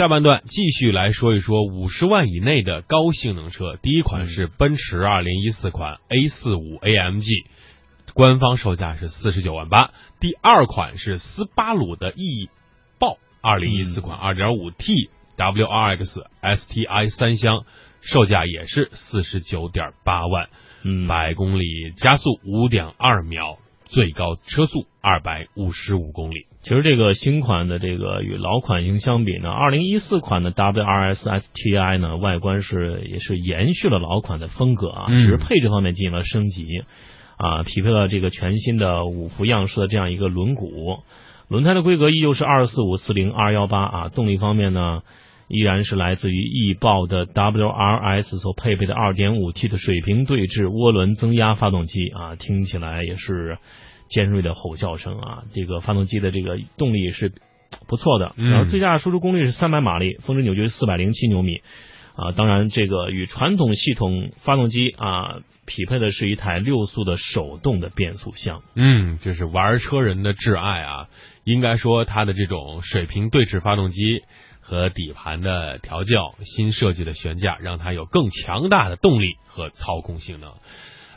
下半段继续来说一说五十万以内的高性能车。第一款是奔驰二零一四款 A 四五 AMG，官方售价是四十九万八。第二款是斯巴鲁的翼豹二零一四款二点五 T WRX STI 三厢，售价也是四十九点八万。嗯，百公里加速五点二秒，最高车速二百五十五公里。其实这个新款的这个与老款型相比呢，二零一四款的 WRS STI 呢，外观是也是延续了老款的风格啊，嗯只是配置方面进行了升级啊，匹配了这个全新的五幅样式的这样一个轮毂，轮胎的规格依旧是二四五四零二幺八啊，动力方面呢。依然是来自于易豹的 WRS 所配备的 2.5T 的水平对置涡轮增压发动机啊，听起来也是尖锐的吼叫声啊！这个发动机的这个动力是不错的，嗯然后最大输出功率是300马力，峰值扭矩是407牛米啊。当然，这个与传统系统发动机啊匹配的是一台六速的手动的变速箱。嗯，这是玩车人的挚爱啊！应该说，它的这种水平对置发动机和底盘的调教、新设计的悬架，让它有更强大的动力和操控性能。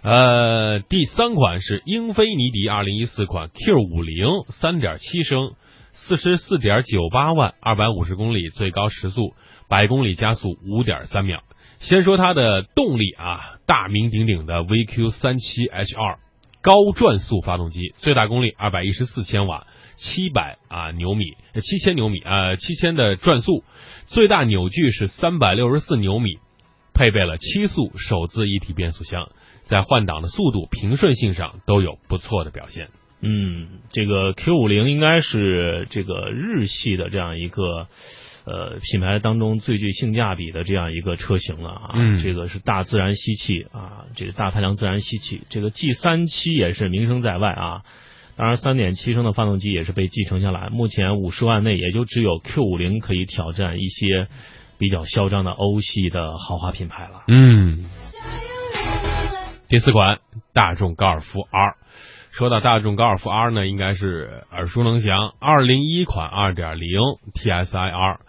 呃，第三款是英菲尼迪二零一四款 Q 五零三点七升，四十四点九八万，二百五十公里最高时速，百公里加速五点三秒。先说它的动力啊，大名鼎鼎的 VQ 三七 H 二高转速发动机，最大功率二百一十四千瓦，七百啊牛米，七千牛米啊七千的转速，最大扭矩是三百六十四牛米，配备了七速手自一体变速箱，在换挡的速度、平顺性上都有不错的表现。嗯，这个 Q 五零应该是这个日系的这样一个呃品牌当中最具性价比的这样一个车型了啊。嗯这个是大自然吸气啊，这个大排量自然吸气，这个 G 三七也是名声在外啊。当然，三点七升的发动机也是被继承下来。目前五十万内也就只有 Q 五零可以挑战一些比较嚣张的欧系的豪华品牌了。嗯，第四款大众高尔夫 R。说到大众高尔夫 R 呢，应该是耳熟能详，二零一款二点零 TSI R，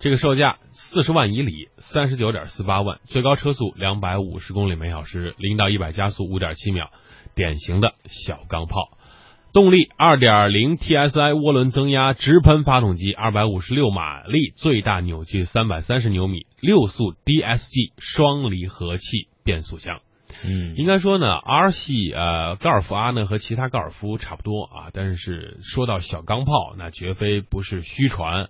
这个售价四十万以里，三十九点四八万，最高车速两百五十公里每小时，零到一百加速五点七秒，典型的小钢炮。动力二点零 TSI 涡轮增压直喷发动机，二百五十六马力，最大扭矩三百三十牛米，六速 DSG 双离合器变速箱。嗯，应该说呢，R 系呃高尔夫 R 呢和其他高尔夫差不多啊，但是说到小钢炮，那绝非不是虚传。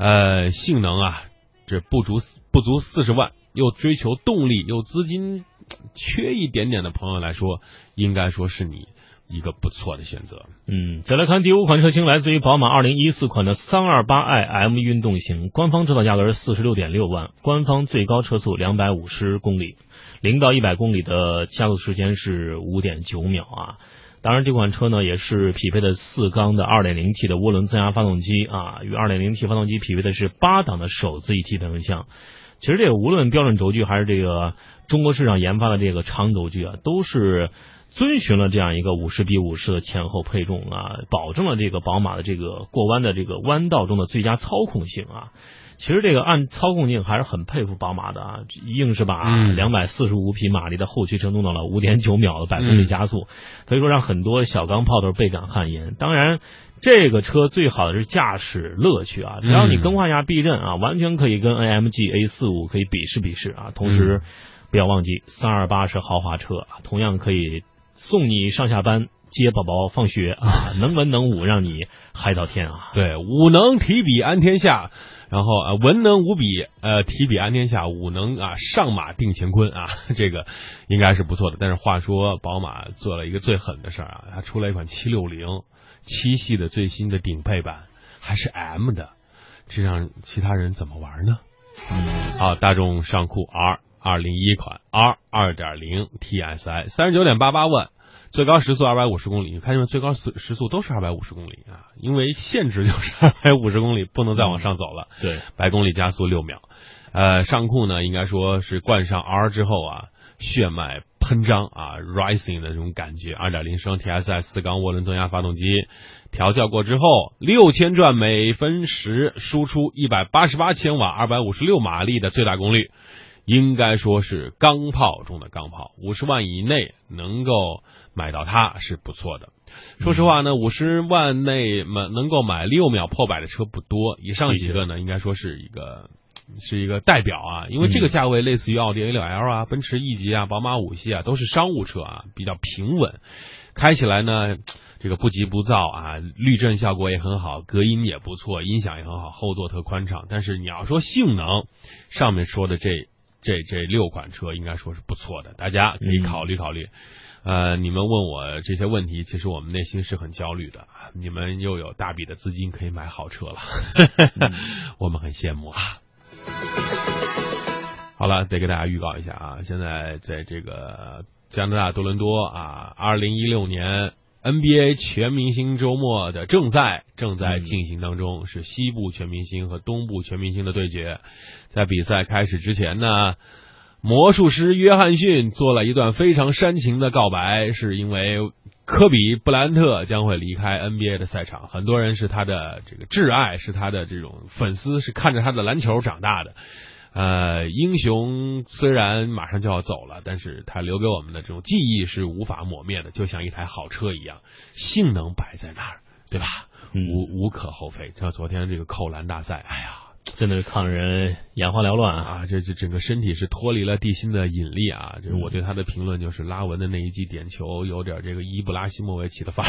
呃，性能啊，这不足不足四十万，又追求动力又资金缺一点点的朋友来说，应该说是你一个不错的选择。嗯，再来看第五款车型，来自于宝马二零一四款的三二八 i M 运动型，官方指导价格是四十六点六万，官方最高车速两百五十公里，零到一百公里的加速时间是五点九秒啊。当然，这款车呢也是匹配的四缸的二点零 T 的涡轮增压发动机啊，与二点零 T 发动机匹配的是八档的手自一体变速箱。其实这个无论标准轴距还是这个中国市场研发的这个长轴距啊，都是遵循了这样一个五十比五十的前后配重啊，保证了这个宝马的这个过弯的这个弯道中的最佳操控性啊。其实这个按操控性还是很佩服宝马的啊，硬是把嗯两百四十五匹马力的后驱车弄到了五点九秒的百公里加速，可以说让很多小钢炮都是倍感汗颜。当然，这个车最好的是驾驶乐趣啊，只要你更换一下避震啊，完全可以跟 AMG A 四五可以比试比试啊。同时，不要忘记三二八是豪华车，啊，同样可以送你上下班。接宝宝放学啊，能文能武，让你嗨到天啊！对，武能提笔安天下，然后啊文能武笔呃提笔安天下，武能啊上马定乾坤啊，这个应该是不错的。但是话说，宝马做了一个最狠的事儿啊，它出了一款七六零七系的最新的顶配版，还是 M 的，这让其他人怎么玩呢？嗯，好，大众尚酷 R 二零一款 R 二点零 TSI 三十九点八八万。最高时速二百五十公里，你看见没？最高时时速都是二百五十公里啊，因为限制就是 二百五十公里，不能再往上走了。对，百公里加速六秒。呃，上酷呢，应该说是冠上 R 之后啊，血脉喷喷张啊，rising 的这种感觉。二点零升 TSI 四缸涡轮增压发动机，调教过之后，六千转每分时，输出一百八十八千瓦，二百五十六马力的最大功率，应该说是钢炮中的钢炮。五十万以内能够买到它是不错的。说实话呢，五十万内买能够买六秒破百的车不多，以上几个呢，应该说是一个是一个代表啊，因为这个价位类似于奥迪 A 六 L 啊、奔驰 E 级啊、宝马五系啊，都是商务车啊，比较平稳，开起来呢，这个不急不躁啊，滤震效果也很好，隔音也不错，音响也很好，后座特宽敞。但是你要说性能，上面说的这这这六款车应该说是不错的，大家可以考虑考虑。呃，你们问我这些问题，其实我们内心是很焦虑的。你们又有大笔的资金可以买好车了，我们很羡慕啊。好了，得给大家预告一下啊，现在在这个加拿大多伦多啊，二零一六年 NBA 全明星周末的正赛正在进行当中，是西部全明星和东部全明星的对决。在比赛开始之前呢。魔术师约翰逊做了一段非常煽情的告白，是因为科比布兰特将会离开 NBA 的赛场，很多人是他的这个挚爱，是他的这种粉丝，是看着他的篮球长大的。呃，英雄虽然马上就要走了，但是他留给我们的这种记忆是无法抹灭的，就像一台好车一样，性能摆在那儿，对吧？无无可厚非。像昨天这个扣篮大赛，哎呀。真的是看人眼花缭乱啊！这这整个身体是脱离了地心的引力啊！就是我对他的评论就是拉文的那一记点球有点这个伊布拉希莫维奇的发